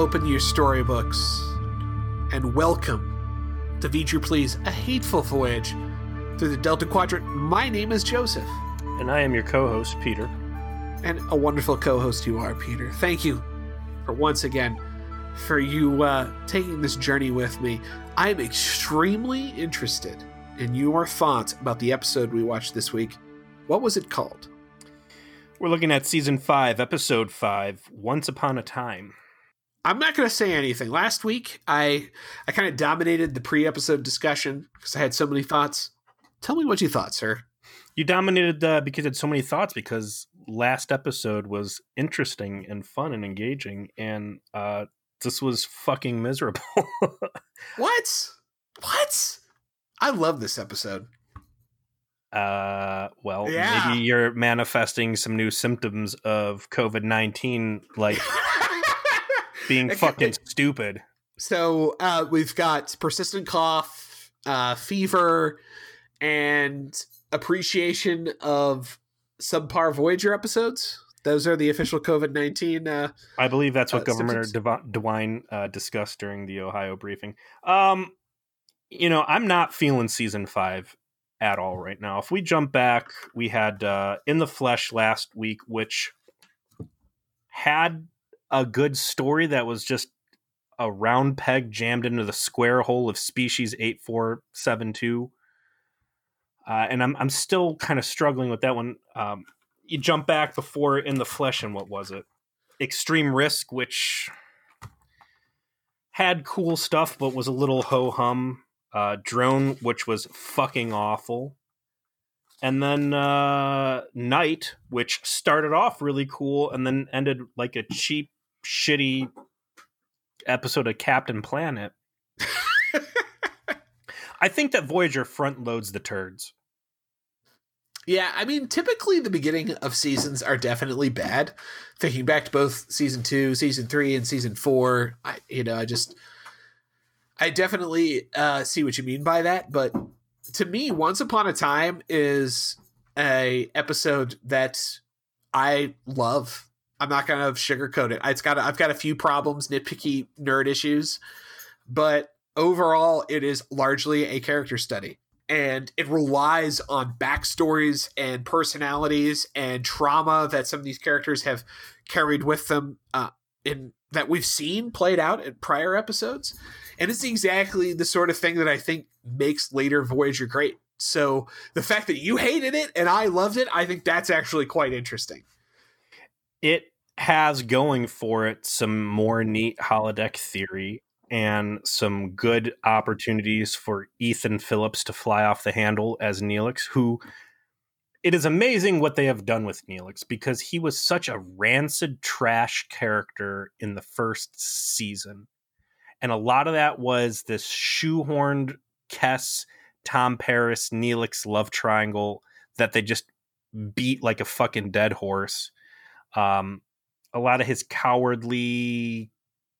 open your storybooks and welcome to V'ger Please, a hateful voyage through the Delta Quadrant. My name is Joseph, And I am your co host, Peter. and a wonderful co-host you are, Peter. Thank you for once again for you uh, taking this journey with me. I am extremely interested in your thoughts about the episode we watched this week. What was it called? We're looking at season five, episode five, Once Upon a Time. I'm not going to say anything. Last week, I I kind of dominated the pre-episode discussion because I had so many thoughts. Tell me what you thought, sir. You dominated uh, because you had so many thoughts because last episode was interesting and fun and engaging, and uh, this was fucking miserable. What? What? I love this episode. uh, well, Yeah. maybe you're manifesting some new symptoms of COVID 19, like being fucking stupid. So uh, we've got persistent cough, uh, fever, and appreciation of subpar Voyager episodes. Those are the official COVID nineteen. Uh, I believe that's what Uh, Governor symptoms? DeWine uh, discussed during the Ohio briefing. Um, you know, I'm not feeling season five at all right now. If we jump back, we had uh, In the Flesh last week, which had a good story that was just a round peg jammed into the square hole of species 8472. Uh, and I'm, I'm still kind of struggling with that one. Um, you jump back before In the Flesh, and what was it? Extreme Risk, which had cool stuff but was a little ho hum. Uh, Drone, which was fucking awful. And then uh, Night, which started off really cool and then ended like a cheap, shitty episode of Captain Planet. I think that Voyager front loads the turds. yeah, I mean, typically the beginning of seasons are definitely bad. Thinking back to both season two, season three, and season four, I you know, I just I definitely uh, see what you mean by that, but to me, Once Upon a Time is a episode that I love. I'm not gonna sugarcoat it. It's got I've got a few problems, nitpicky nerd issues, but overall, it is largely a character study, and it relies on backstories and personalities and trauma that some of these characters have carried with them uh, in that we've seen played out in prior episodes and it's exactly the sort of thing that I think makes later Voyager great. So the fact that you hated it and I loved it, I think that's actually quite interesting. it has going for it some more neat holodeck theory and some good opportunities for Ethan Phillips to fly off the handle as Neelix, who it is amazing what they have done with Neelix because he was such a rancid trash character in the first season. And a lot of that was this shoehorned Kes, Tom Paris, Neelix love triangle that they just beat like a fucking dead horse um, a lot of his cowardly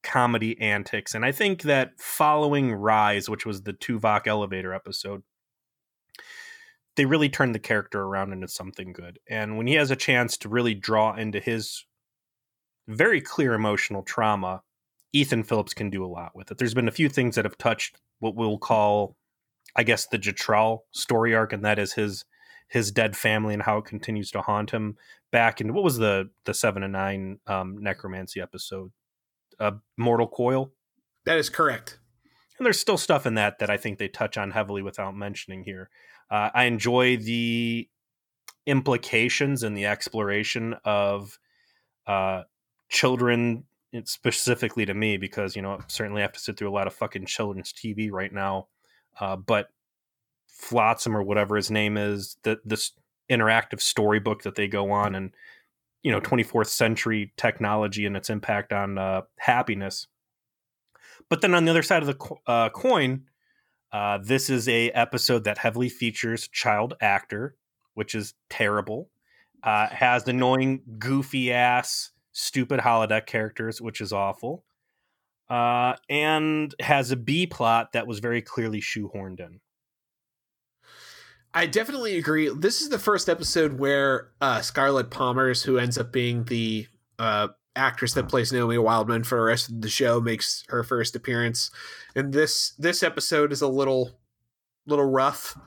comedy antics. And I think that following Rise, which was the Tuvok elevator episode, they really turned the character around into something good. And when he has a chance to really draw into his very clear emotional trauma, Ethan Phillips can do a lot with it. There's been a few things that have touched what we'll call, I guess, the Jetrel story arc, and that is his his dead family and how it continues to haunt him back in what was the the seven and nine um, necromancy episode, uh, Mortal Coil. That is correct. And there's still stuff in that that I think they touch on heavily without mentioning here. Uh, I enjoy the implications and the exploration of uh, children, specifically to me, because you know I certainly have to sit through a lot of fucking children's TV right now. Uh, but Flotsam or whatever his name is, the this interactive storybook that they go on, and you know, 24th century technology and its impact on uh, happiness. But then on the other side of the co- uh, coin, uh, this is a episode that heavily features child actor, which is terrible. Uh, has annoying, goofy ass, stupid holodeck characters, which is awful. Uh, and has a B plot that was very clearly shoehorned in. I definitely agree. This is the first episode where uh, Scarlett Pomers, who ends up being the uh, actress that plays Naomi Wildman for the rest of the show makes her first appearance, and this this episode is a little little rough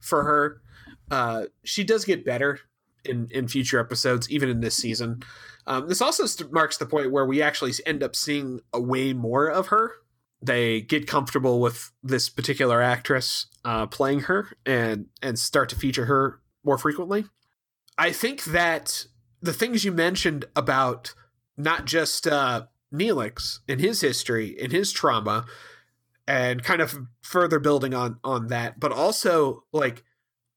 for her. Uh, she does get better in in future episodes, even in this season. Um, this also marks the point where we actually end up seeing a way more of her. They get comfortable with this particular actress uh, playing her and and start to feature her more frequently. I think that the things you mentioned about not just uh, Neelix in his history, in his trauma, and kind of further building on on that, but also like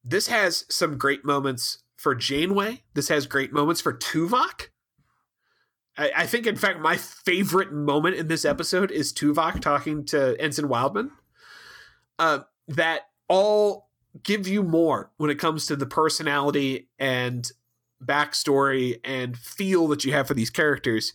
this has some great moments for Janeway. This has great moments for Tuvok. I, I think, in fact, my favorite moment in this episode is Tuvok talking to Ensign Wildman. Uh, that all give you more when it comes to the personality and backstory and feel that you have for these characters.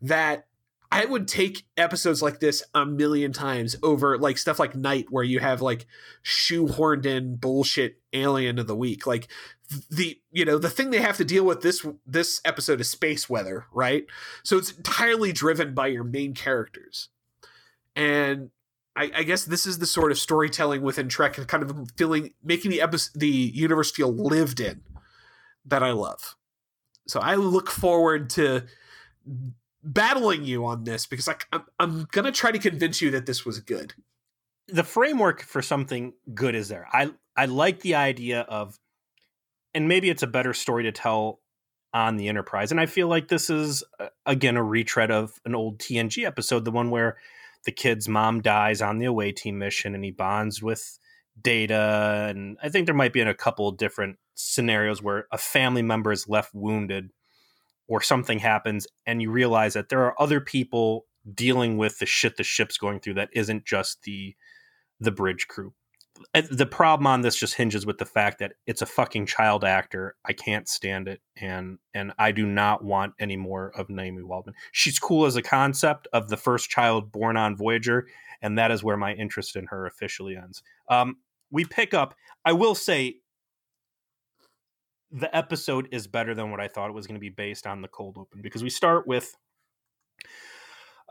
That I would take episodes like this a million times over like stuff like Night, where you have like shoehorned in bullshit alien of the week. Like the you know the thing they have to deal with this this episode is space weather right? So it's entirely driven by your main characters. And I, I guess this is the sort of storytelling within trek and kind of feeling making the episode the universe feel lived in that i love. So i look forward to battling you on this because like I'm, I'm gonna try to convince you that this was good the framework for something good is there i i like the idea of and maybe it's a better story to tell on the Enterprise. And I feel like this is uh, again a retread of an old TNG episode, the one where the kid's mom dies on the away team mission and he bonds with Data. And I think there might be in a couple different scenarios where a family member is left wounded or something happens and you realize that there are other people dealing with the shit the ship's going through that isn't just the the bridge crew the problem on this just hinges with the fact that it's a fucking child actor. I can't stand it, and and I do not want any more of Naomi Wildman. She's cool as a concept of the first child born on Voyager, and that is where my interest in her officially ends. Um, we pick up. I will say, the episode is better than what I thought it was going to be based on the cold open because we start with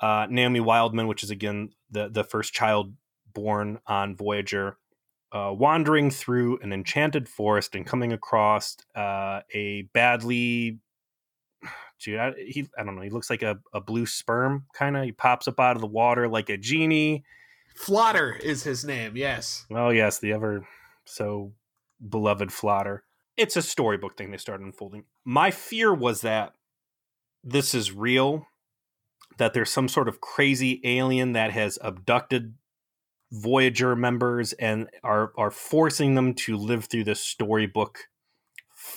uh, Naomi Wildman, which is again the the first child born on Voyager uh, wandering through an enchanted forest and coming across uh, a badly Dude, I, he, I don't know. He looks like a, a blue sperm, kind of. He pops up out of the water like a genie. Flotter is his name, yes. Oh, yes, the ever so beloved Flotter. It's a storybook thing they started unfolding. My fear was that this is real, that there's some sort of crazy alien that has abducted Voyager members and are are forcing them to live through this storybook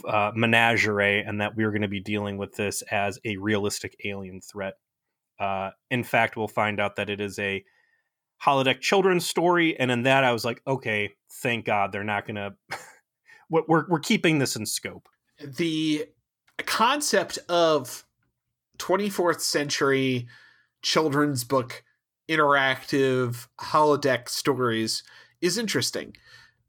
uh, menagerie, and that we're going to be dealing with this as a realistic alien threat. Uh, in fact, we'll find out that it is a holodeck children's story, and in that, I was like, okay, thank God they're not going to. We're we're keeping this in scope. The concept of 24th century children's book interactive holodeck stories is interesting.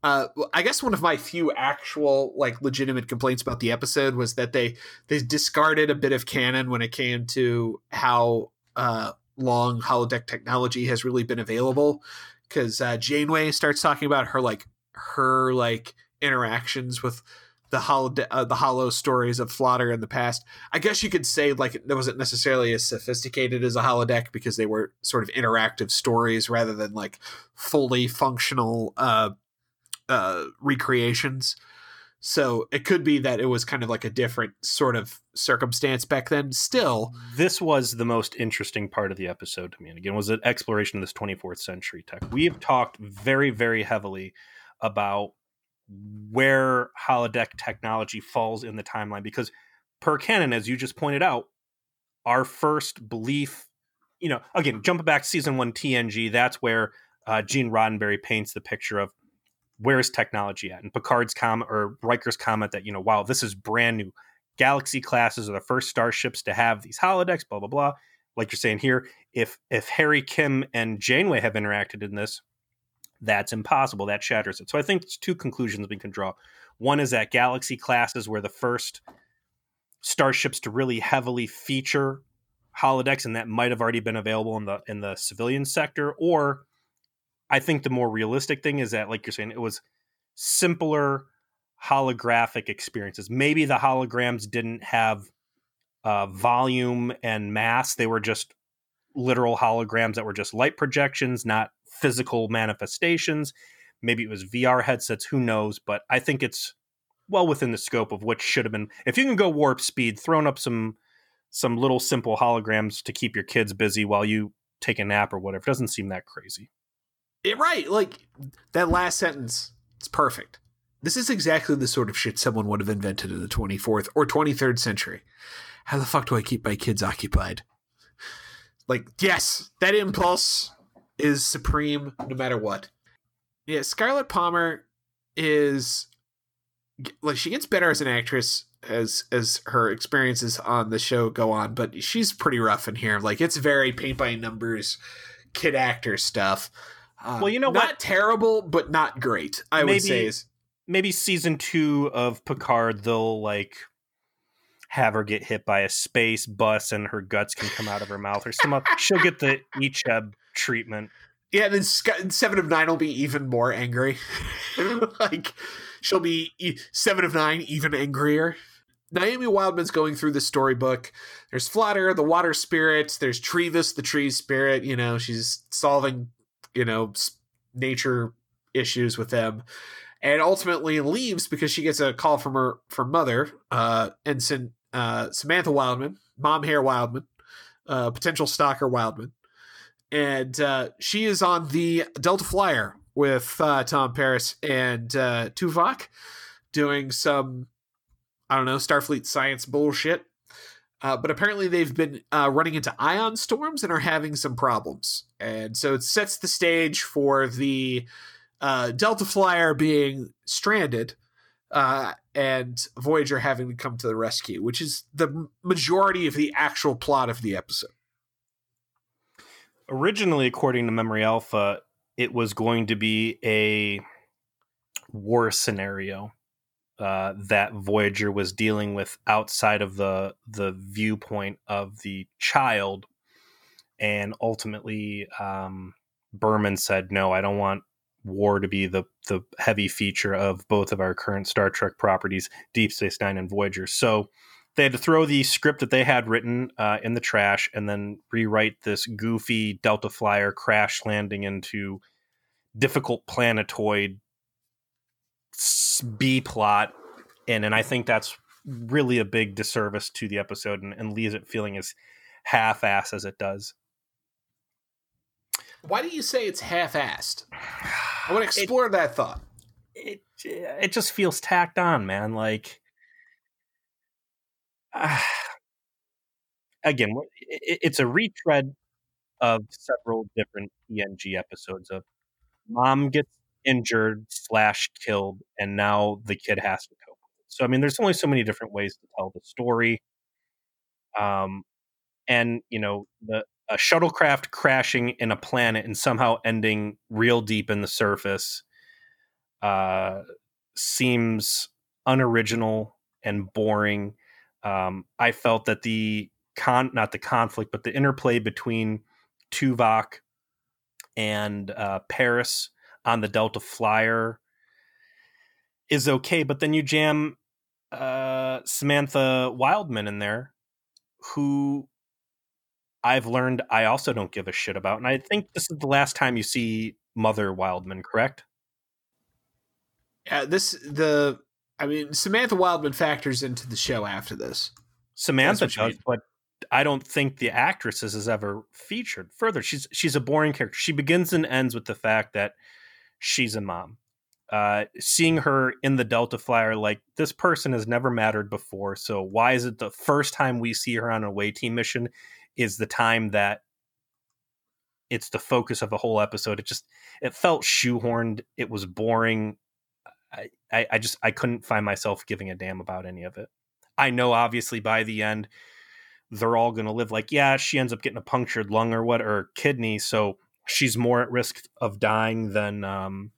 Uh, I guess one of my few actual like legitimate complaints about the episode was that they they discarded a bit of canon when it came to how uh, long holodeck technology has really been available. Because uh, Janeway starts talking about her like her like interactions with the hollow uh, the hollow stories of Flotter in the past. I guess you could say like it wasn't necessarily as sophisticated as a holodeck because they were sort of interactive stories rather than like fully functional uh, uh, recreations. So it could be that it was kind of like a different sort of circumstance back then. Still, this was the most interesting part of the episode to me. And again, was an exploration of this 24th century tech. We have talked very, very heavily about where holodeck technology falls in the timeline because per canon as you just pointed out our first belief you know again jumping back to season one tng that's where uh, gene roddenberry paints the picture of where's technology at and picard's comment or riker's comment that you know wow this is brand new. Galaxy classes are the first starships to have these holodecks blah blah blah. Like you're saying here if if harry kim and janeway have interacted in this that's impossible. That shatters it. So I think there's two conclusions we can draw. One is that Galaxy classes were the first starships to really heavily feature holodecks and that might have already been available in the in the civilian sector or I think the more realistic thing is that like you're saying it was simpler holographic experiences. Maybe the holograms didn't have uh, volume and mass; they were just literal holograms that were just light projections, not physical manifestations. Maybe it was VR headsets. Who knows? But I think it's well within the scope of what should have been. If you can go warp speed, throwing up some some little simple holograms to keep your kids busy while you take a nap or whatever doesn't seem that crazy. It, right, like that last sentence. It's perfect. This is exactly the sort of shit someone would have invented in the 24th or 23rd century. How the fuck do I keep my kids occupied? Like, yes, that impulse is supreme no matter what. Yeah, Scarlett Palmer is like she gets better as an actress as as her experiences on the show go on, but she's pretty rough in here. Like it's very paint by numbers, kid actor stuff. Uh, well, you know not what? terrible, but not great. I Maybe- would say is Maybe season two of Picard, they'll like have her get hit by a space bus and her guts can come out of her mouth or some. She'll get the Icheb treatment. yeah. Then Seven of Nine will be even more angry. like she'll be Seven of Nine even angrier. Naomi Wildman's going through the storybook. There's Flotter, the water spirit. There's Trevis, the tree spirit. You know, she's solving, you know, nature issues with them, and ultimately leaves because she gets a call from her from mother, uh, ensign uh, Samantha Wildman, mom hair Wildman, uh, potential stalker Wildman, and uh, she is on the Delta Flyer with uh, Tom Paris and uh, Tuvok doing some I don't know Starfleet science bullshit. Uh, but apparently they've been uh, running into ion storms and are having some problems, and so it sets the stage for the uh, Delta Flyer being stranded uh, and Voyager having to come to the rescue, which is the majority of the actual plot of the episode. Originally, according to Memory Alpha, it was going to be a war scenario uh, that Voyager was dealing with outside of the the viewpoint of the child, and ultimately, um, Berman said, "No, I don't want war to be the the heavy feature of both of our current Star Trek properties, Deep Space Nine and Voyager." So they had to throw the script that they had written uh, in the trash and then rewrite this goofy Delta Flyer crash landing into difficult planetoid B plot, and and I think that's really a big disservice to the episode and, and leaves it feeling as half-ass as it does. Why do you say it's half-assed? I want to explore that thought. it it just feels tacked on, man. Like, ah. again, it's a retread of several different TNG episodes of mom gets injured slash killed, and now the kid has to cope. So, I mean, there's only so many different ways to tell the story. Um, and you know, the a shuttlecraft crashing in a planet and somehow ending real deep in the surface uh, seems unoriginal and boring. Um, I felt that the con not the conflict, but the interplay between Tuvok and uh, Paris on the Delta Flyer is okay, but then you jam uh, Samantha Wildman in there, who I've learned I also don't give a shit about, and I think this is the last time you see Mother Wildman, correct? Yeah, this the I mean Samantha Wildman factors into the show after this. Samantha does, mean. but I don't think the actress is ever featured. Further, she's she's a boring character. She begins and ends with the fact that she's a mom. Uh, seeing her in the Delta Flyer, like this person has never mattered before. So why is it the first time we see her on a away team mission is the time that it's the focus of the whole episode? It just it felt shoehorned. It was boring. I, I, just I couldn't find myself giving a damn about any of it. I know obviously by the end they're all going to live like yeah she ends up getting a punctured lung or what or kidney so she's more at risk of dying than um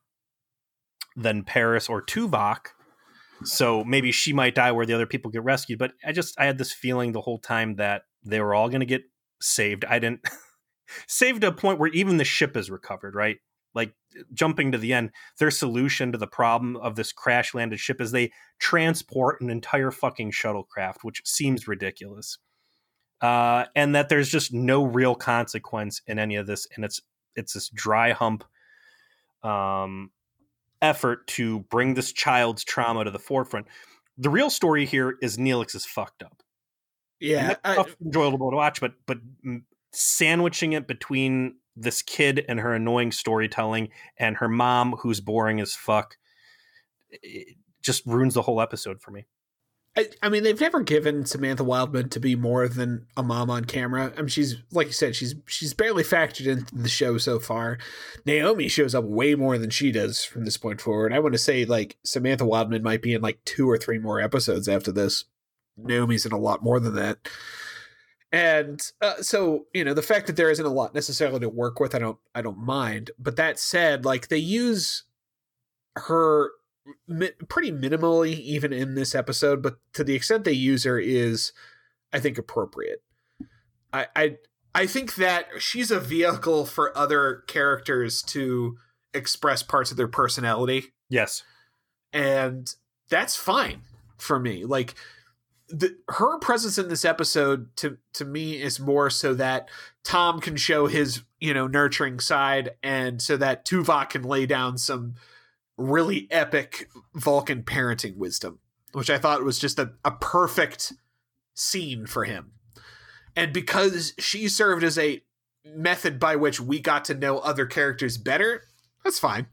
than Paris or Tuvok so maybe she might die where the other people get rescued but I just I had this feeling the whole time that they were all going to get saved. I didn't saved to a point where even the ship is recovered, right? Like jumping to the end, their solution to the problem of this crash landed ship is they transport an entire fucking shuttlecraft, which seems ridiculous. Uh, and that there's just no real consequence in any of this, and it's it's this dry hump um, effort to bring this child's trauma to the forefront. The real story here is Neelix is fucked up. Yeah, I, enjoyable to watch, but but sandwiching it between this kid and her annoying storytelling and her mom who's boring as fuck just ruins the whole episode for me. I, I, mean, they've never given Samantha Wildman to be more than a mom on camera. I mean, she's like you said, she's she's barely factored into the show so far. Naomi shows up way more than she does from this point forward. I want to say like Samantha Wildman might be in like two or three more episodes after this. Naomi's in a lot more than that. And uh, so, you know, the fact that there isn't a lot necessarily to work with, I don't, I don't mind. But that said, like they use her mi- pretty minimally, even in this episode. But to the extent they use her is, I think, appropriate. I, I, I think that she's a vehicle for other characters to express parts of their personality. Yes, and that's fine for me. Like the, her presence in this episode to to me is more so that Tom can show his you know nurturing side, and so that Tuvok can lay down some really epic Vulcan parenting wisdom, which I thought was just a, a perfect scene for him. And because she served as a method by which we got to know other characters better, that's fine.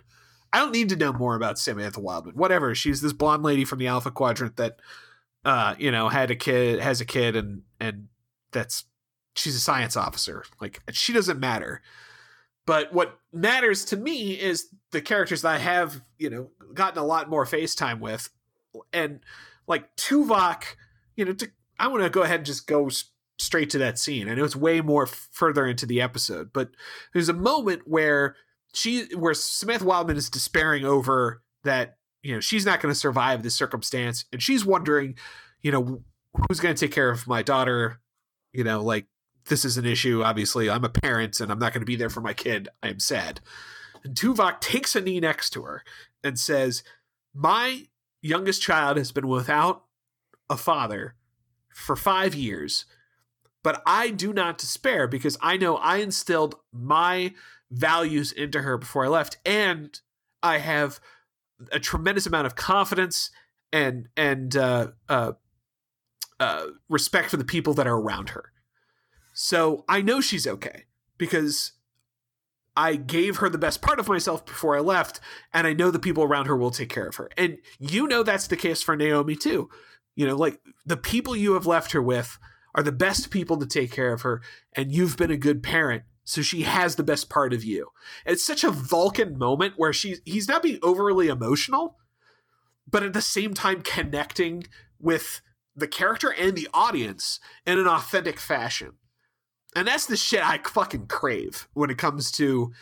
I don't need to know more about Samantha Wildman. Whatever. She's this blonde lady from the Alpha Quadrant that uh, you know, had a kid, has a kid, and and that's she's a science officer. Like she doesn't matter. But what matters to me is the characters that I have, you know, gotten a lot more FaceTime with, and like Tuvok, you know, to, I want to go ahead and just go straight to that scene. I know it's way more further into the episode, but there's a moment where she, where Smith Wildman is despairing over that you know she's not going to survive this circumstance and she's wondering you know who's going to take care of my daughter? You know like this is an issue obviously i'm a parent and i'm not going to be there for my kid i am sad. And tuvok takes a knee next to her and says my youngest child has been without a father for five years but i do not despair because i know i instilled my values into her before i left and i have a tremendous amount of confidence and and uh, uh, uh, respect for the people that are around her. So I know she's okay because I gave her the best part of myself before I left, and I know the people around her will take care of her. And you know that's the case for Naomi too. You know, like the people you have left her with are the best people to take care of her, and you've been a good parent so she has the best part of you. It's such a Vulcan moment where she's he's not being overly emotional, but at the same time connecting with the character and the audience in an authentic fashion. And that's the shit I fucking crave when it comes to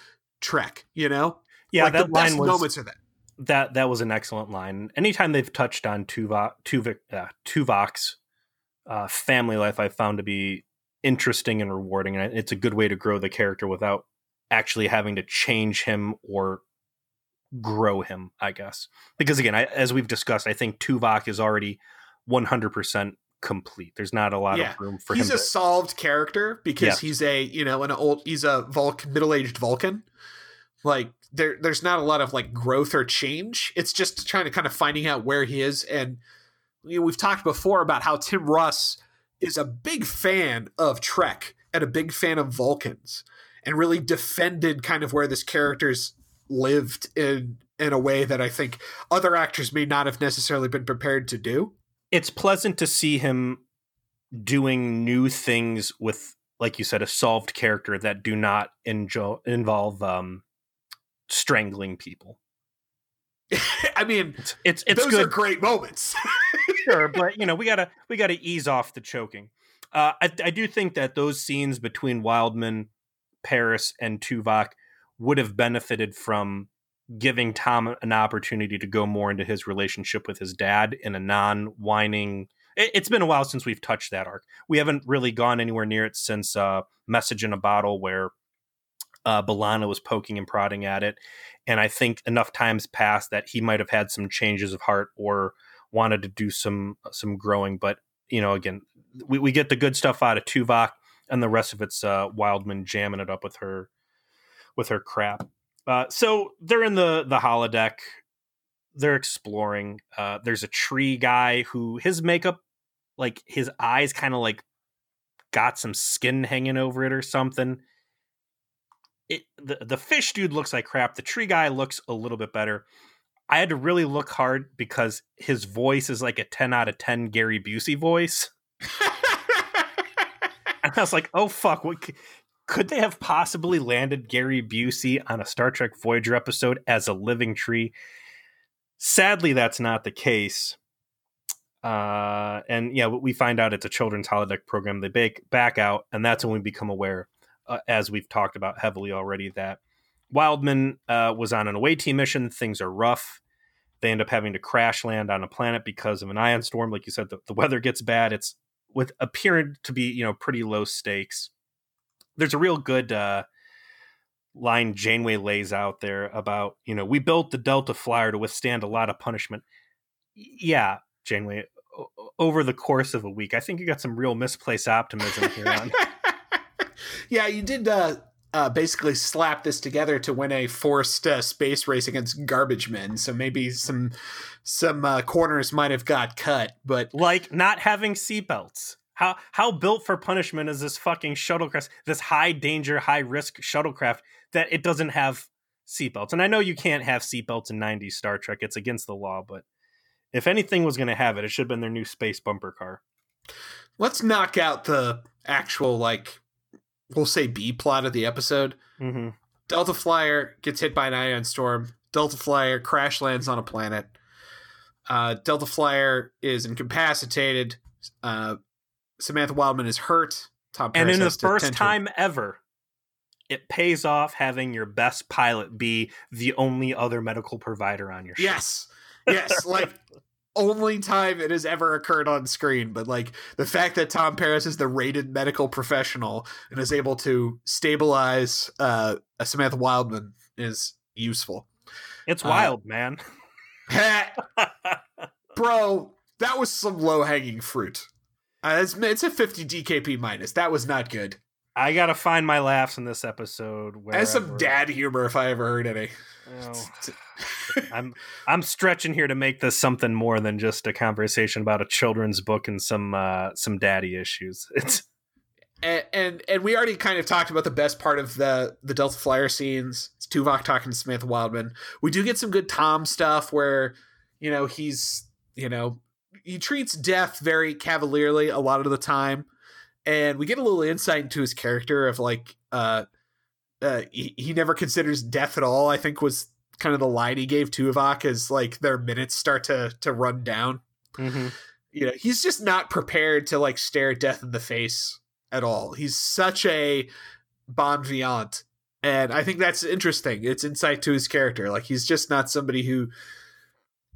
Trek, you know? Yeah, like that the line best was, moments are that. That that was an excellent line. Anytime they've touched on Tuvok, Tuvok, uh, Tuvok's uh, family life, I found to be interesting and rewarding and it's a good way to grow the character without actually having to change him or grow him i guess because again I, as we've discussed i think tuvok is already 100% complete there's not a lot Yeah. of room for he's him a to, solved character because Yeah. he's a you know an old he's a Vulcan middle-aged Vulcan. Like there there's not a lot of like growth or change. It's just trying to kind of finding out where he is and you know, we've talked before about how Tim Russ is a big fan of Trek and a big fan of Vulcans and really defended kind of where this character's lived in in a way that I think other actors may not have necessarily been prepared to do. it's pleasant to see him doing new things with like you said a solved character that do not enjo- involve um strangling people I mean, it's it's, it's those good are great moments. sure, but you know, we gotta we gotta ease off the choking. Uh, I, I do think that those scenes between Wildman, Paris, and Tuvok would have benefited from giving Tom an opportunity to go more into his relationship with his dad in a non-whining. it, has been a while since we've touched that arc. We haven't really gone anywhere near it since uh, Message in a Bottle, where uh, B'Elanna was poking and prodding at it. And I think enough times passed that he might have had some changes of heart or wanted to do some some growing. But you know, again, we, we get the good stuff out of Tuvok, and the rest of it's uh, Wildman jamming it up with her with her crap. Uh, so they're in the the holodeck. They're exploring. Uh, there's a tree guy who his makeup, like his eyes, kind of like got some skin hanging over it or something. It the the fish dude looks like crap. The tree guy looks a little bit better. I had to really look hard because his voice is like a 10 out of 10 Gary Busey voice. and I was like, oh fuck, what could they have possibly landed Gary Busey on a Star Trek Voyager episode as a living tree? Sadly, that's not the case. Uh, and yeah, we find out it's a children's holodeck program. They bake back out, and that's when we become aware, uh, as we've talked about heavily already, that Wildman uh, was on an away team mission. Things are rough. They end up having to crash land on a planet because of an ion storm. Like you said, the, the weather gets bad. It's with appearing to be you know pretty low stakes there's a real good uh, line Janeway lays out there about you know we built the Delta Flyer to withstand a lot of punishment. Yeah, Janeway. Over the course of a week, I think you got some real misplaced optimism here. On. yeah, you did uh, uh, basically slap this together to win a forced uh, space race against garbage men. So maybe some some uh, corners might have got cut, but like not having seatbelts. How how built for punishment is this fucking shuttlecraft, this high danger, high risk shuttlecraft that it doesn't have seatbelts? And I know you can't have seatbelts in 90s Star Trek; it's against the law. But if anything was going to have it, it should have been their new space bumper car. Let's knock out the actual like we'll say B plot of the episode. Mm-hmm. Delta Flyer gets hit by an ion storm. Delta Flyer crash lands on a planet. Uh, Delta Flyer is incapacitated. Uh, Samantha Wildman is hurt. Tom Paris and in the first time ever, it pays off having your best pilot be the only other medical provider on your ship. Yes, yes, like only time it has ever occurred on screen. But like the fact that Tom Paris is the rated medical professional and is able to stabilize uh, Samantha Wildman is useful. It's uh, wild, uh, man. bro, that was some low hanging fruit. Uh, it's, it's a 50 DKP minus. That was not good. I gotta find my laughs in this episode. As some dad humor, if I ever heard any. Oh. I'm I'm stretching here to make this something more than just a conversation about a children's book and some uh, some daddy issues. It's and, and, and we already kind of talked about the best part of the the Delta Flyer scenes. It's Tuvok talking to Samantha Wildman. We do get some good Tom stuff where you know he's you know he treats death very cavalierly a lot of the time, and we get a little insight into his character of like uh, uh he, he never considers death at all. I think was kind of the line he gave to Tuvok as like their minutes start to to run down. Mm-hmm. You know, he's just not prepared to like stare death in the face at all. He's such a bon vivant and I think that's interesting. It's insight to his character. Like he's just not somebody who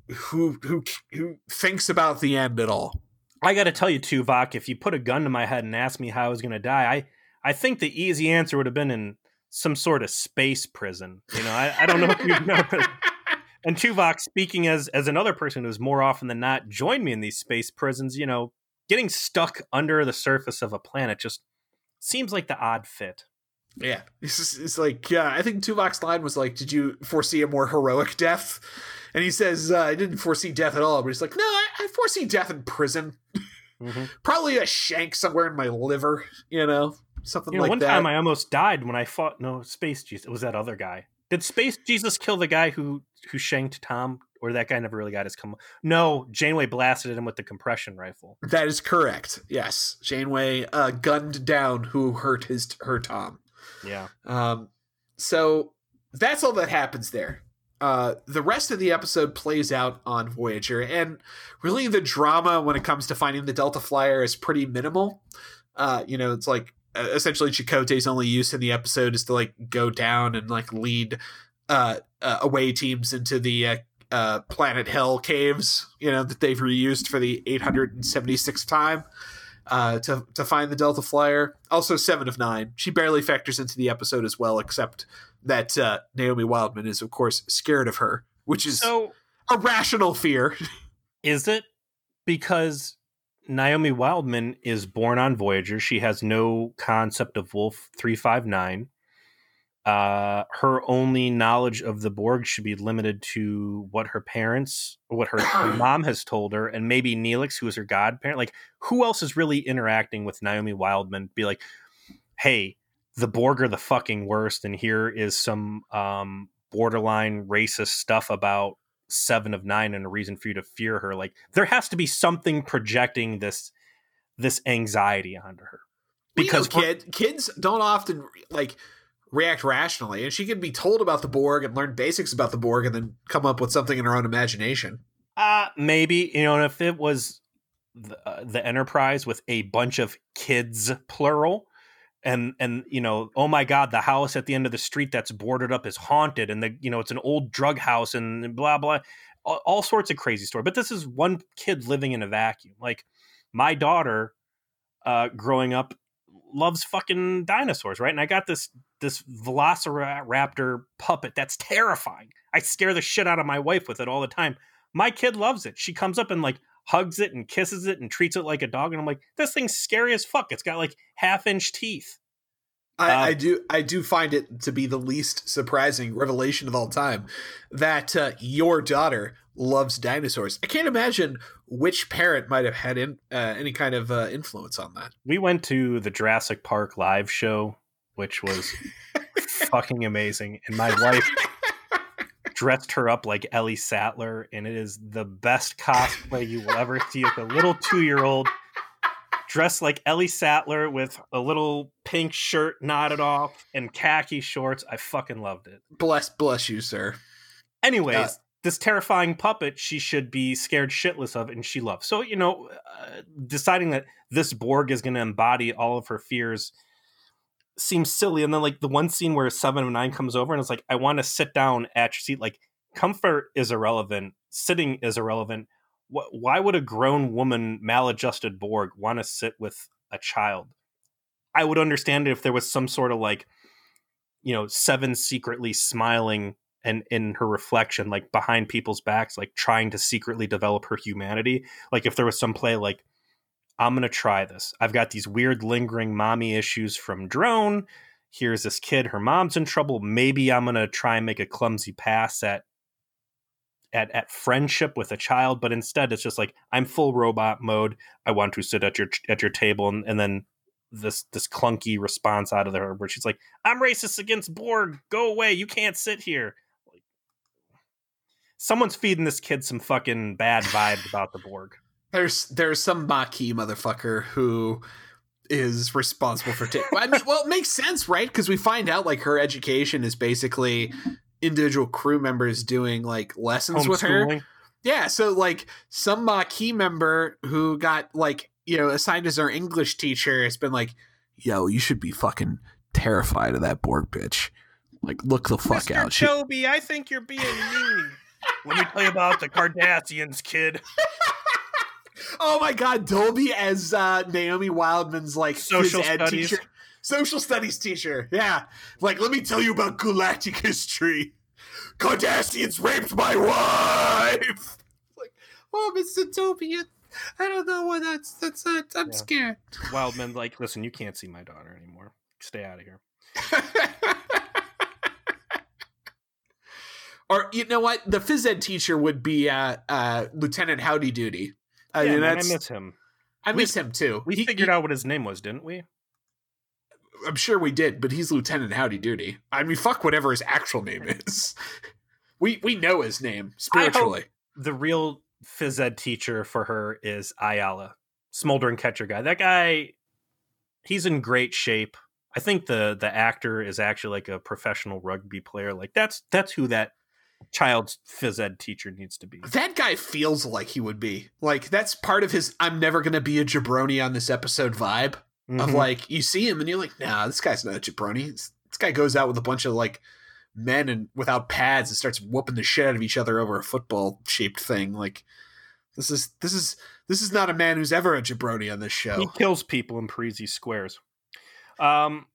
who who who thinks about the end at all. I got to tell you, Tuvok, if you put a gun to my head and asked me how I was going to die, I I think the easy answer would have been in some sort of space prison. You know, I, I don't know if you know. and Tuvok, speaking as as another person who's more often than not joined me in these space prisons, you know, getting stuck under the surface of a planet just seems like the odd fit. Yeah, it's, it's like yeah. I think Tuvok's line was like, "Did you foresee a more heroic death?" And he says, uh, "I didn't foresee death at all." But he's like, "No, I, I foresee death in prison. Mm-hmm. Probably a shank somewhere in my liver. You know, something you know, like one that." One time, I almost died when I fought. No, Space Jesus. It was that other guy. Did Space Jesus kill the guy who who shanked Tom? Or that guy never really got his come. No, Janeway blasted him with the compression rifle. That is correct. Yes, Janeway uh, gunned down who hurt his her Tom. Yeah. Um, so that's all that happens there. Uh, the rest of the episode plays out on Voyager, and really the drama when it comes to finding the Delta Flyer is pretty minimal. Uh, you know, it's like essentially Chakotay's only use in the episode is to like go down and like lead uh away teams into the uh, uh, Planet Hell caves, you know, that they've reused for the 876th time uh, to to find the Delta Flyer. Also, Seven of Nine. She barely factors into the episode as well, except that uh, Naomi Wildman is, of course, scared of her, which is So a rational fear. is it because Naomi Wildman is born on Voyager? She has no concept of Wolf 359. Uh, her only knowledge of the Borg should be limited to what her parents, what her, her mom has told her, and maybe Neelix, who is her godparent. Like, who else is really interacting with Naomi Wildman? Be like, hey, the Borg are the fucking worst, and here is some um, borderline racist stuff about seven of nine and a reason for you to fear her. Like, there has to be something projecting this this anxiety onto her because because we're- kid, kids don't often like react rationally, and she can be told about the Borg and learn basics about the Borg, and then come up with something in her own imagination. Uh maybe you know, and if it was the, uh, the Enterprise with a bunch of kids, plural, and and you know, oh my God, the house at the end of the street that's boarded up is haunted, and the you know it's an old drug house, and blah blah, all, all sorts of crazy story. But this is one kid living in a vacuum. Like my daughter, uh, growing up, loves fucking dinosaurs, right? And I got this this Velociraptor puppet that's terrifying. I scare the shit out of my wife with it all the time. My kid loves it. She comes up and like hugs it and kisses it and treats it like a dog. And I'm like, this thing's scary as fuck. It's got like half inch teeth. I, Uh, I do I do find it to be the least surprising revelation of all time that uh, your daughter loves dinosaurs. I can't imagine which parent might have had in, uh, any kind of uh, influence on that. We went to the Jurassic Park live show, which was fucking amazing. And my wife dressed her up like Ellie Sattler, and it is the best cosplay you will ever see. It's a little two year old dressed like Ellie Sattler with a little pink shirt knotted off and khaki shorts. I fucking loved it. Bless bless you, sir. Anyways, Uh, this terrifying puppet she should be scared shitless of, and she loves. So you know, uh, deciding that this Borg is going to embody all of her fears seems silly. And then like the one scene where Seven of Nine comes over and it's like, I want to sit down at your seat. Like comfort is irrelevant, sitting is irrelevant. Wh- Why would a grown woman, maladjusted Borg, want to sit with a child? I would understand it if there was some sort of like, you know, Seven secretly smiling and in her reflection, like behind people's backs, like trying to secretly develop her humanity. Like if there was some play like, I'm gonna try this. I've got these weird lingering mommy issues from drone. Here's this kid, her mom's in trouble. Maybe I'm gonna try and make a clumsy pass at at at friendship with a child, but instead it's just like I'm full robot mode. I want to sit at your at your table, and, and then this this clunky response out of her where she's like, "I'm racist against Borg. Go away. You can't sit here." Someone's feeding this kid some fucking bad vibes about the Borg. There's there's some Maquis motherfucker who is responsible for. Ta- I mean, well, it makes sense, right? Because we find out like her education is basically individual crew members doing like lessons with her. Yeah, so like some Maquis member who got like you know assigned as our English teacher has been like, "Yo, you should be fucking terrified of that Borg bitch. Like, look the fuck Mr. out." She, I think you're being mean. Let me tell you about the Cardassians, kid. oh my god, Dalby as uh, Naomi Wildman's like Social phys ed studies. teacher, social studies teacher. Yeah, like let me tell you about galactic history. Cardassians raped my wife. Like, oh, Mister Toby, I don't know what that's. That's. Uh, I'm Yeah. scared. Wildman, like, listen, you can't see my daughter anymore. Stay out of here. or you know what? The phys ed teacher would be uh, uh, Lieutenant Howdy Doody. I yeah, mean, man, I miss him. I we- miss him too. We He- figured he- out what his name was, didn't we? I'm sure we did, but he's Lieutenant Howdy Doody. I mean, fuck whatever his actual name is. We we know his name spiritually. The real phys ed teacher for her is Ayala, smoldering catcher guy. That guy, he's in great shape. I think the the actor is actually like a professional rugby player. Like that's that's who that child's phys ed teacher needs to be. That guy feels like he would be. Like that's part of his I'm never gonna be a jabroni on this episode vibe. Of Mhm. like you see him and you're like, nah, this guy's not a jabroni. This, this guy goes out with a bunch of like men and without pads and starts whooping the shit out of each other over a football shaped thing. Like this is this is this is not a man who's ever a jabroni on this show. He kills people in Parrises squares. Um,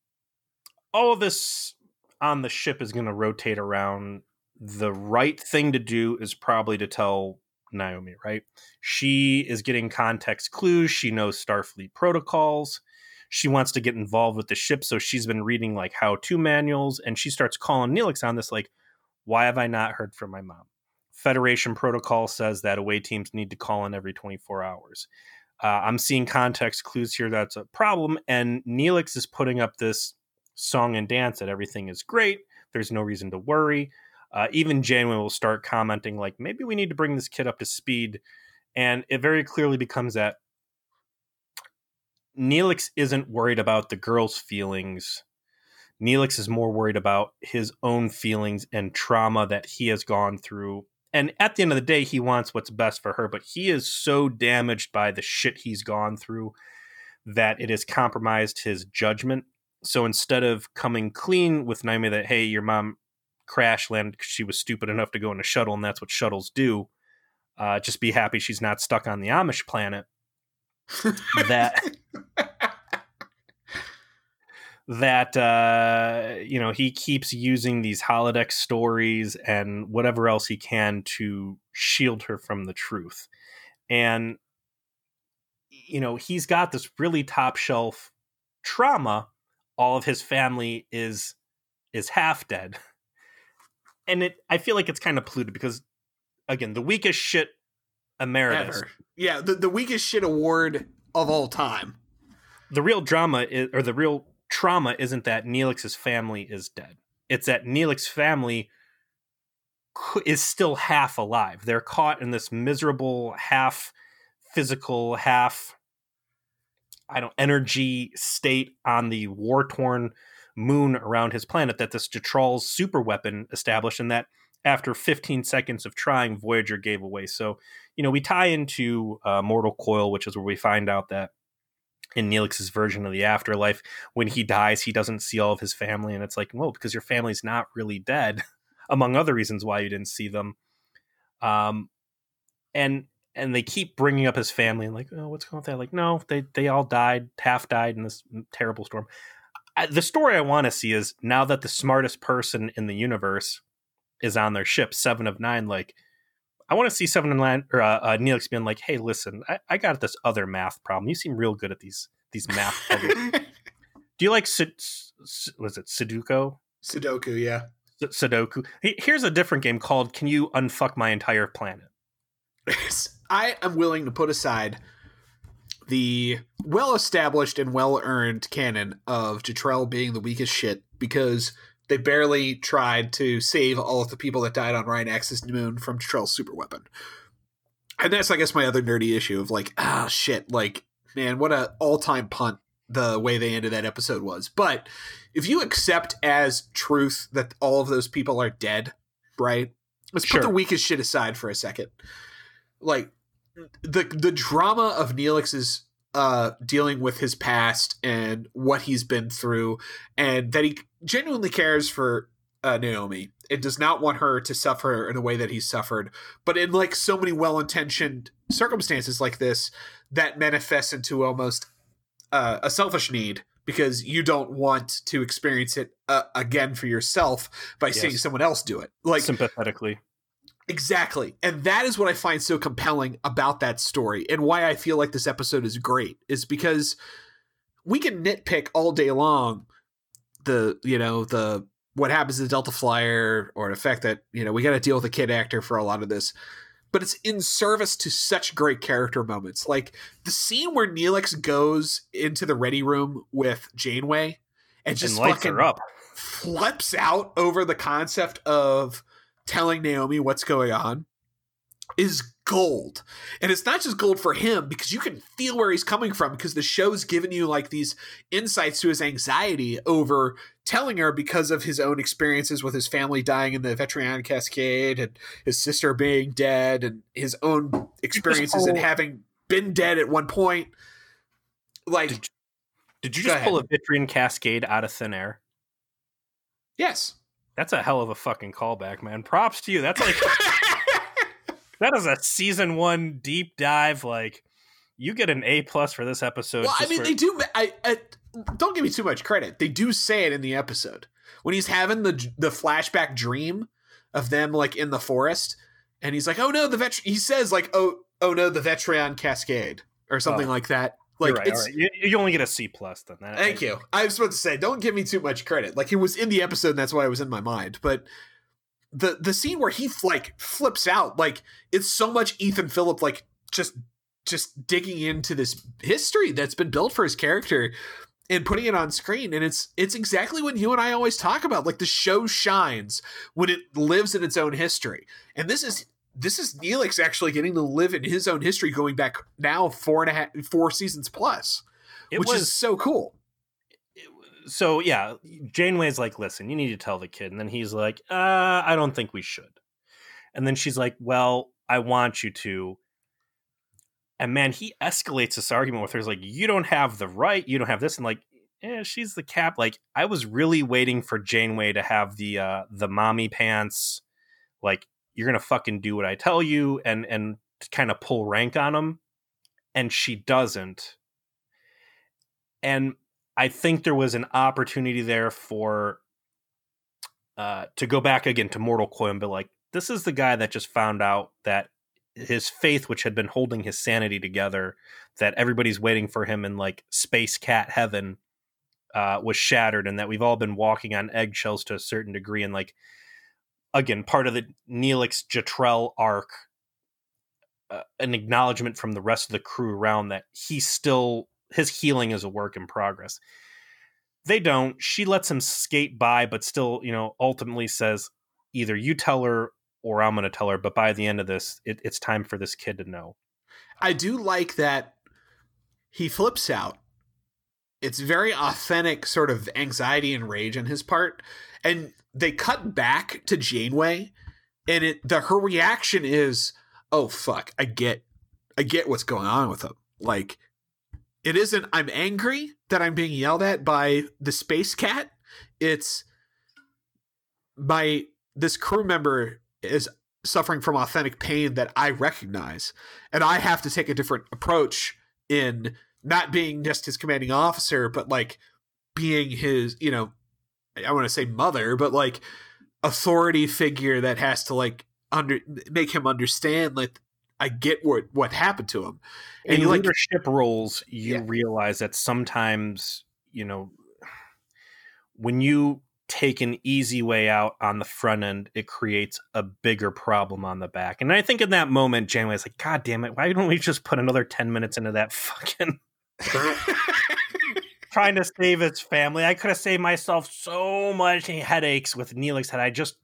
all of this on the ship is going to rotate around. The right thing to do is probably to tell Naomi, right? She is getting context clues. She knows Starfleet protocols. She wants to get involved with the ship, so she's been reading like how to manuals, and she starts calling Neelix on this, like, why have I not heard from my mom? Federation protocol says that away teams need to call in every 24 hours. Uh, I'm seeing context clues here that's a problem, and Neelix is putting up this song and dance that everything is great. There's no reason to worry. Uh, even Janeway will start commenting like, maybe we need to bring this kid up to speed, and it very clearly becomes that Neelix isn't worried about the girl's feelings. Neelix is more worried about his own feelings and trauma that he has gone through. And at the end of the day, he wants what's best for her, but he is so damaged by the shit he's gone through that it has compromised his judgment. So instead of coming clean with Naomi that, hey, your mom crash landed because she was stupid enough to go in a shuttle and that's what shuttles do, uh, just be happy she's not stuck on the Amish planet. That that uh, you know he keeps using these holodeck stories and whatever else he can to shield her from the truth. And you know he's got this really top shelf trauma. All of his family is is half dead and it i feel like it's kind of polluted because again the weakest shit emeritus Ever. Yeah, the, the weakest shit award of all time. the real drama is, or the real trauma isn't that Neelix's family is dead. It's that Neelix's family is still half alive. They're caught in this miserable half physical, half I don't energy state on the war torn moon around his planet that this Jetrel's super weapon established, and that after 15 seconds of trying, Voyager gave away. So, you know, we tie into uh, Mortal Coil, which is where we find out that in Neelix's version of the afterlife, when he dies, he doesn't see all of his family, and it's like, well, because your family's not really dead, among other reasons why you didn't see them. Um, and and they keep bringing up his family and like, oh, what's going on with that? Like, no, they they all died, half died in this terrible storm. The story I want to see is now that the smartest person in the universe is on their ship, Seven of Nine. Like, I want to see Seven of Nine or uh, uh, Neelix being like, "Hey, listen, I, I got this other math problem. You seem real good at these these math puzzles. Do you like was it Sudoku? Sudoku, yeah. Sudoku. Here's a different game called "Can You Unfuck My Entire Planet?" I am willing to put aside the well established and well earned canon of Jetrel being the weakest shit because they barely tried to save all of the people that died on Rinax Moon from Jetrel's super weapon. And that's, I guess, my other nerdy issue of like, ah, shit, like, man, what a all time punt the way they ended that episode was. But if you accept as truth that all of those people are dead, right? Let's Sure. put the weakest shit aside for a second. Like the the drama of Neelix's uh dealing with his past and what he's been through and that he genuinely cares for uh, Naomi and does not want her to suffer in a way that he's suffered but in like so many well-intentioned circumstances like this that manifests into almost uh, a selfish need because you don't want to experience it uh, again for yourself by seeing someone else do it. Like Sympathetically, Exactly. And that is what I find so compelling about that story and why I feel like this episode is great is because we can nitpick all day long the, you know, the what happens to the Delta Flyer or the fact that, you know, we got to deal with a kid actor for a lot of this. But it's in service to such great character moments. Like the scene where Neelix goes into the ready room with Janeway and just and lights fucking her up. flips out over the concept of telling Naomi what's going on is gold. And it's not just gold for him because you can feel where he's coming from because the show's given you like these insights to his anxiety over telling her because of his own experiences with his family dying in the Vetrian Cascade and his sister being dead and his own experiences and having been dead at one point. Like, Did Did you just pull a Vitrian cascade out of thin air? yes. That's a hell of a fucking callback, man. Props to you. That's like that is a season one deep dive. Like you get an A plus for this episode. Well, I mean, for- they do. I, I don't give me too much credit. They do say it in the episode when he's having the the flashback dream of them like in the forest, and he's like, "Oh no, the vet." He says like, "Oh, oh no, the Vetreon Cascade" or something Oh. like that. Like right, it's. right. You, you only get a C plus then. That- Thank you. I was supposed to say, don't give me too much credit. Like it was in the episode, and that's why it was in my mind. But the the scene where he like flips out, like it's so much Ethan Phillip, like just just digging into this history that's been built for his character and putting it on screen. And it's it's exactly what you and I always talk about. Like the show shines when it lives in its own history. And this is this is Neelix actually getting to live in his own history, going back now four and a half four seasons plus, It which was is so cool. so yeah. Janeway's like, listen, you need to tell the kid, and then he's like, uh, I don't think we should. And then she's like, well, I want you to. And man, he escalates this argument with her. He's like, you don't have the right, you don't have this, and like, yeah, she's the cap. Like, I was really waiting for Janeway to have the uh the mommy pants, like you're gonna fucking do what I tell you, and and kind of pull rank on him, and she doesn't. And I think there was an opportunity there for uh to go back again to Mortal Coil and be like, this is the guy that just found out that his faith, which had been holding his sanity together, that everybody's waiting for him in like space cat heaven, uh, was shattered, and that we've all been walking on eggshells to a certain degree. And like, again, part of the Neelix Jetrel arc, uh, an acknowledgement from the rest of the crew around that he's still his healing is a work in progress. They don't. She lets him skate by, but still, you know, ultimately says, either you tell her or I'm going to tell her. But by the end of this, it, it's time for this kid to know. I do like that he flips out. It's very authentic sort of anxiety and rage on his part. And they cut back to Janeway and it the her reaction is, "Oh fuck, I get I get what's going on with him." Like it isn't I'm angry that I'm being yelled at by the space cat. It's my this crew member is suffering from authentic pain that I recognize. And I have to take a different approach in not being just his commanding officer, but like being his, you know, I want to say mother, but like authority figure that has to like under make him understand like I get what what happened to him. And In like leadership roles, you Yeah. realize that sometimes, you know, when you take an easy way out on the front end, it creates a bigger problem on the back. And I think in that moment, Janeway's like, God damn it, why don't we just put another 10 minutes into that fucking trying to save his family. I could have saved myself so much headaches with Neelix had I just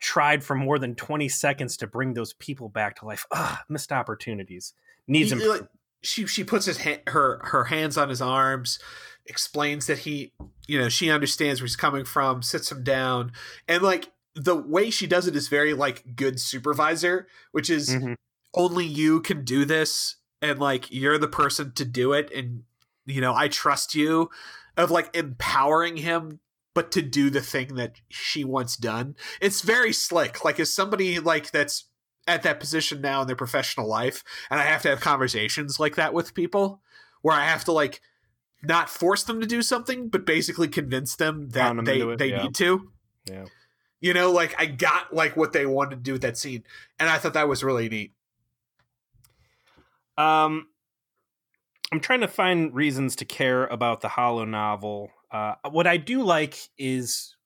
tried for more than 20 seconds to bring those people back to life. Ah, missed opportunities. Needs him. like, she she puts his ha- her her hands on his arms, explains that he you know she understands where he's coming from, sits him down, and like the way she does it is very like good supervisor, which is Mhm. only you can do this, and like you're the person to do it, and you know I trust you, of like empowering him. But to do the thing that she wants done, it's very slick. Like as somebody like that's at that position now in their professional life and I have to have conversations like that with people where I have to like not force them to do something, but basically convince them that them they it, they yeah. need to. Yeah. You know, like I got like what they wanted to do with that scene, and I thought that was really neat. Um, I'm trying to find reasons to care about the holonovel. Uh, what I do like is,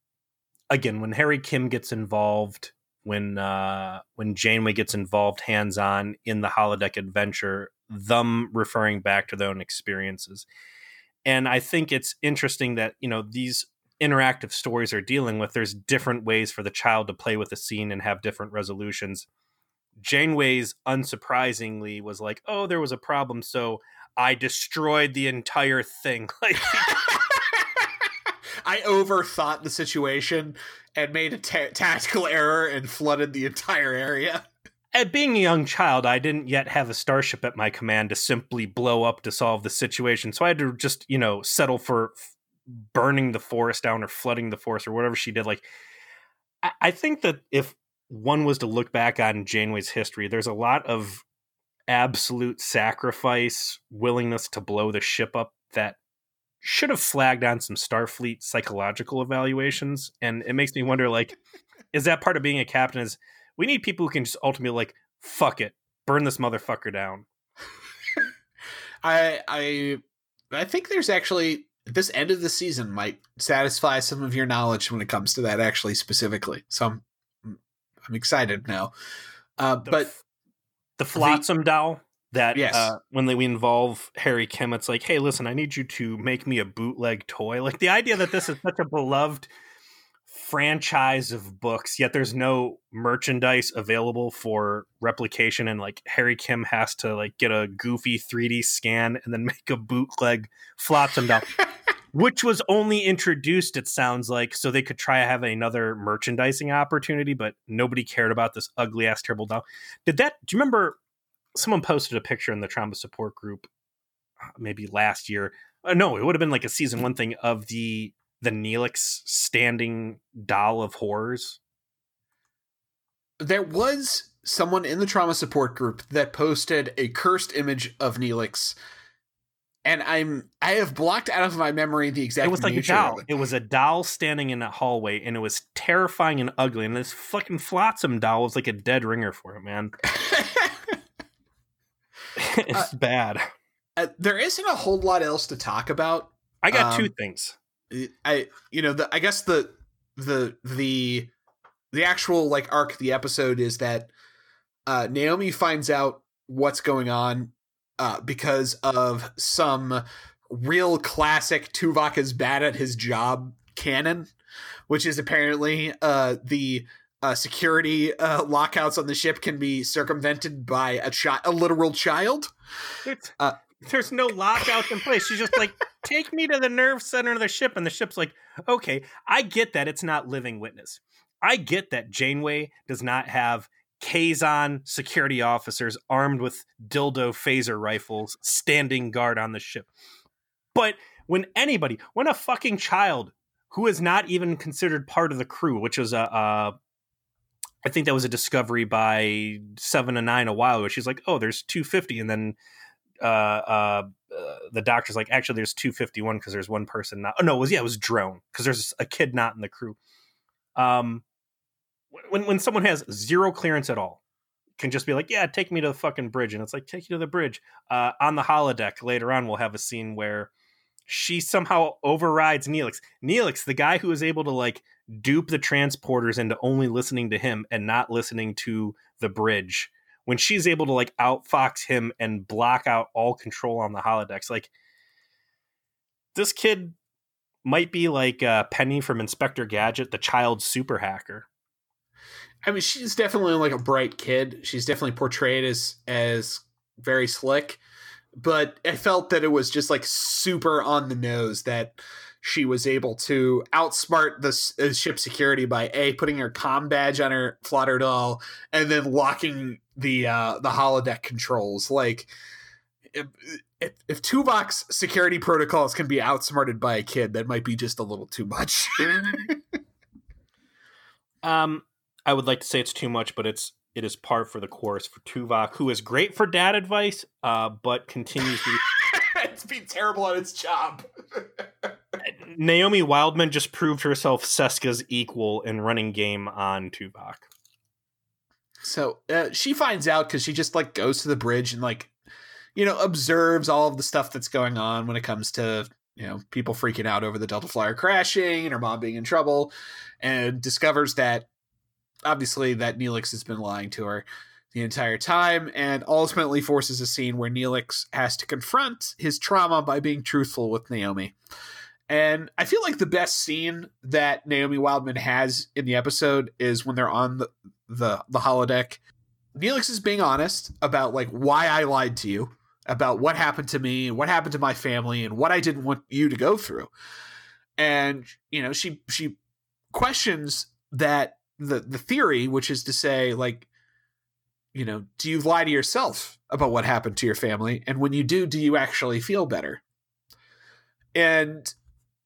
again, when Harry Kim gets involved, when uh, when Janeway gets involved hands on in the holodeck adventure, them referring back to their own experiences, and I think it's interesting that you know these interactive stories are dealing with. There's different ways for the child to play with a scene and have different resolutions. Janeway's unsurprisingly was like, "Oh, there was a problem, so I destroyed the entire thing." Like, I overthought the situation and made a ta- tactical error and flooded the entire area. at being a young child, I didn't yet have a starship at my command to simply blow up to solve the situation, so I had to just, you know, settle for f- burning the forest down or flooding the forest or whatever she did. Like, I, I think that if one was to look back on Janeway's history, there's a lot of absolute sacrifice, willingness to blow the ship up that should have flagged on some Starfleet psychological evaluations. And it makes me wonder, like, is that part of being a captain? Is we need people who can just ultimately like, fuck it, burn this motherfucker down. I I I think there's actually this end of the season might satisfy some of your knowledge when it comes to that actually specifically. So I'm I'm excited now. Uh, The but f- the Flotsam doll that Yes. uh, when they, we involve Harry Kim, it's like, hey, listen, I need you to make me a bootleg toy. Like the idea that this is such a beloved franchise of books, yet there's no merchandise available for replication, and like Harry Kim has to like get a goofy 3D scan and then make a bootleg Flotsam doll. Which was only introduced, it sounds like, so they could try to have another merchandising opportunity, but nobody cared about this ugly ass terrible doll. Did that? Do you remember? Someone posted a picture in the trauma support group, uh, maybe last year. Uh, no, it would have been like a season one thing of the the Neelix standing doll of horrors. there was someone in the trauma support group that posted a cursed image of Neelix. And I'm I have blocked out of my memory the exact it was like a doll. It was a doll standing in a hallway, and it was terrifying and ugly. And this fucking flotsam doll was like a dead ringer for it, man. it. it's bad. Uh, there isn't a whole lot else to talk about. I got two um, things. I you know the I guess the the the the actual like arc of the episode is that uh Naomi finds out what's going on uh because of some real classic Tuvok is bad at his job canon which is apparently uh the uh, security uh, lockouts on the ship can be circumvented by a child, a literal child. There's, uh, there's no lockouts in place. She's just like, take me to the nerve center of the ship. And the ship's like, okay, I get that it's not living witness. I get that Janeway does not have Kazon security officers armed with dildo phaser rifles standing guard on the ship. But when anybody, when a fucking child who is not even considered part of the crew, which was a, a I think that was a discovery by seven and nine a while ago. She's like, oh, there's 250. And then uh, uh, uh, the doctor's like, actually, there's 251 because there's one person not. Oh, no, it was, yeah, it was drone because there's a kid not in the crew. Um, when, when someone has zero clearance at all, can just be like, yeah, take me to the fucking bridge. And it's like, take you to the bridge. Uh, on the holodeck later on, we'll have a scene where she somehow overrides Neelix. Neelix, the guy who is able to like dupe the transporters into only listening to him and not listening to the bridge when she's able to like outfox him and block out all control on the holodecks like this kid might be like uh, penny from inspector gadget the child super hacker I mean, she's definitely like a bright kid. She's definitely portrayed as as very slick, but I felt that it was just like super on the nose that she was able to outsmart the uh, ship security by a putting her com badge on her Flotter doll and then locking the uh the holodeck controls. Like if if, if Tuvok's security protocols can be outsmarted by a kid, that might be just a little too much. um i would like to say it's too much but it's it is par for the course for tuvok who is great for dad advice uh but continues to it's being terrible at its job. naomi wildman just proved herself seska's equal in running game on tuvok So uh, she finds out because she just like goes to the bridge and like, you know, observes all of the stuff that's going on when it comes to you know people freaking out over the Delta Flyer crashing and her mom being in trouble, and discovers that obviously that Neelix has been lying to her the entire time, and ultimately forces a scene where Neelix has to confront his trauma by being truthful with Naomi. And I feel like the best scene that Naomi Wildman has in the episode is when they're on the the the holodeck. Neelix is being honest about like why I lied to you, about what happened to me, what happened to my family, and what I didn't want you to go through. And you know, she she questions that the the theory, which is to say, like, you know, do you lie to yourself about what happened to your family? And when you do, do you actually feel better? And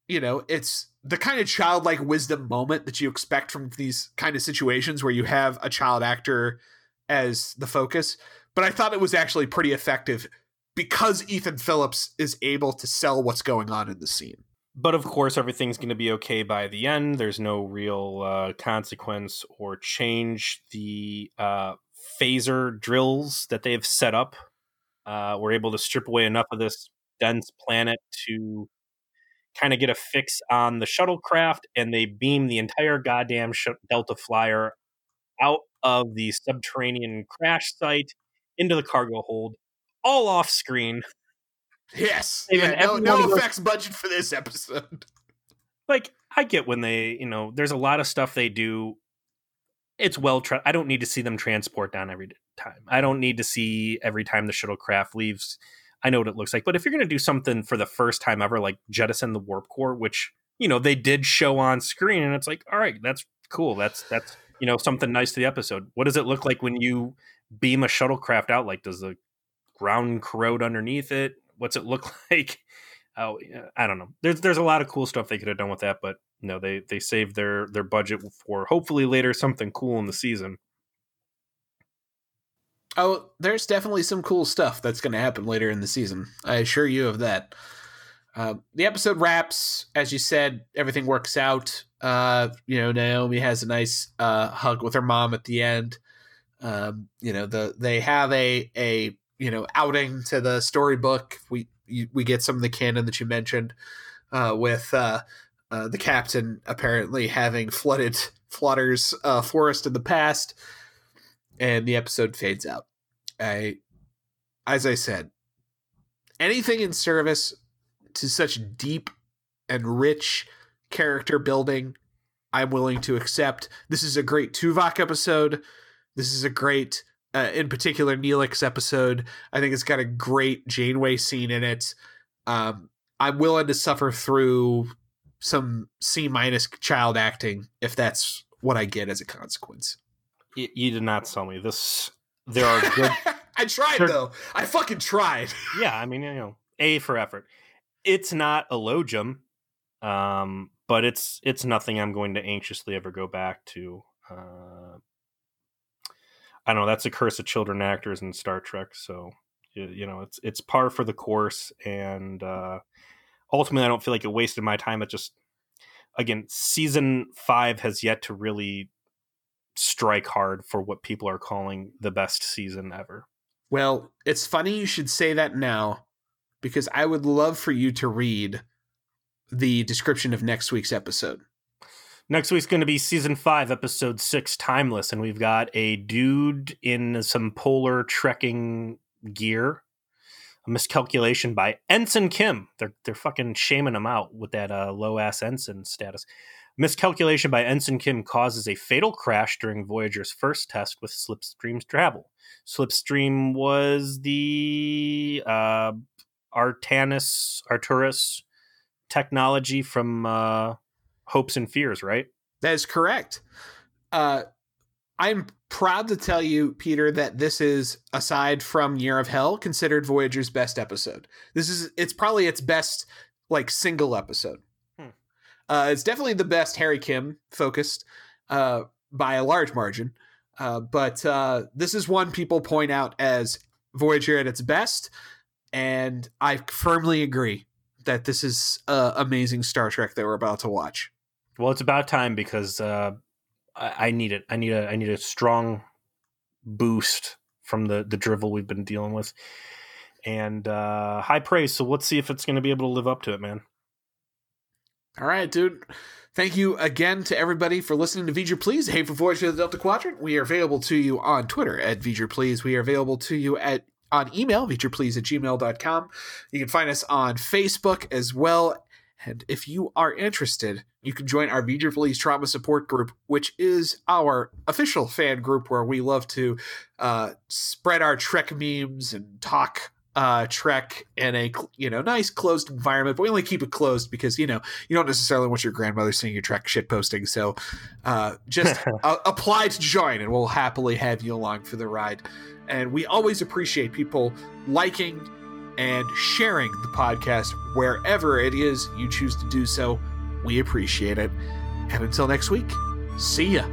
you know, it's the kind of childlike wisdom moment that you expect from these kind of situations where you have a child actor as the focus. But I thought it was actually pretty effective because Ethan Phillips is able to sell what's going on in the scene. But of course, everything's going to be okay by the end. There's no real uh, consequence or change. The uh, phaser drills that they've set up uh, were able to strip away enough of this dense planet to kind of get a fix on the shuttlecraft, and they beam the entire goddamn Delta Flyer out of the subterranean crash site into the cargo hold, all off screen. Yes. Yeah, no, no effects budget for this episode. Like, I get when they, you know, there's a lot of stuff they do. It's well, tra- I don't need to see them transport down every time. I don't need to see every time the shuttlecraft leaves. I know what it looks like. But if you're going to do something for the first time ever, like jettison the warp core, which, you know, they did show on screen, and it's like, all right, that's cool. That's, that's, you know, something nice to the episode. What does it look like when you beam a shuttlecraft out? Like, does the ground corrode underneath it? What's it look like? Oh, I don't know. There's there's a lot of cool stuff they could have done with that, but no, they they saved their their budget for hopefully later something cool in the season. Oh, there's definitely some cool stuff that's going to happen later in the season. I assure you of that. Uh, the episode wraps, as you said, everything works out. Uh, you know, Naomi has a nice uh, hug with her mom at the end. Um, you know, the they have a a you know outing to the storybook. We you, we get some of the canon that you mentioned uh, with uh, uh, the captain apparently having flooded Flotter's uh, forest in the past, and the episode fades out. I, as I said, anything in service to such deep and rich character building, I'm willing to accept. This is a great Tuvok episode. This is a great uh, in particular Neelix episode. I think it's got a great Janeway scene in it. Um, I'm willing to suffer through some C minus child acting if that's what I get as a consequence. You, you did not sell me this. There are good. I tried there, though. I fucking tried. yeah, I mean, you know, A for effort. It's not a logum, um, but it's it's nothing I'm going to anxiously ever go back to. Uh, I don't know. That's a curse of children actors in Star Trek. So you know, it's it's par for the course, and uh, ultimately, I don't feel like it wasted my time. It just again, season five has yet to really strike hard for what people are calling the best season ever. Well, it's funny you should say that now because I would love for you to read the description of next week's episode. Next week's going to be season five, episode six, Timeless, and we've got a dude in some polar trekking gear. A miscalculation by Ensign Kim. They're they're fucking shaming him out with that uh, low ass ensign status. Miscalculation by Ensign Kim causes a fatal crash during Voyager's first test with Slipstream's travel. Slipstream was the uh, Artanis Arturis technology from uh, hopes and fears, right? That is correct. Uh, I'm proud to tell you, Peter, that this is, aside from Year of Hell, considered Voyager's best episode. This is it's probably its best like single episode. Hmm. Uh, it's definitely the best Harry Kim focused uh, by a large margin. Uh, but uh, this is one people point out as Voyager at its best, and I firmly agree that this is uh, amazing Star Trek that we're about to watch. Well, it's about time because uh, I, I need it. I need a I need a strong boost from the the drivel we've been dealing with, and uh, high praise. So let's see if it's going to be able to live up to it, man. All right, dude. Thank you again to everybody for listening to V'ger Please, Hey for Voyage to the Delta Quadrant. We are available to you on Twitter at V'ger Please. We are available to you at on email, v'gerplease at gmail.com. You can find us on Facebook as well and if you are interested, you can join our V'ger Please Trauma Support Group, which is our official fan group where we love to uh, spread our Trek memes and talk uh, Trek in a you know nice closed environment. But we only keep it closed because you know you don't necessarily want your grandmother seeing your Trek shit posting. So uh, just uh, apply to join, and we'll happily have you along for the ride. And we always appreciate people liking and sharing the podcast wherever it is you choose to do so. We appreciate it. And until next week, see ya.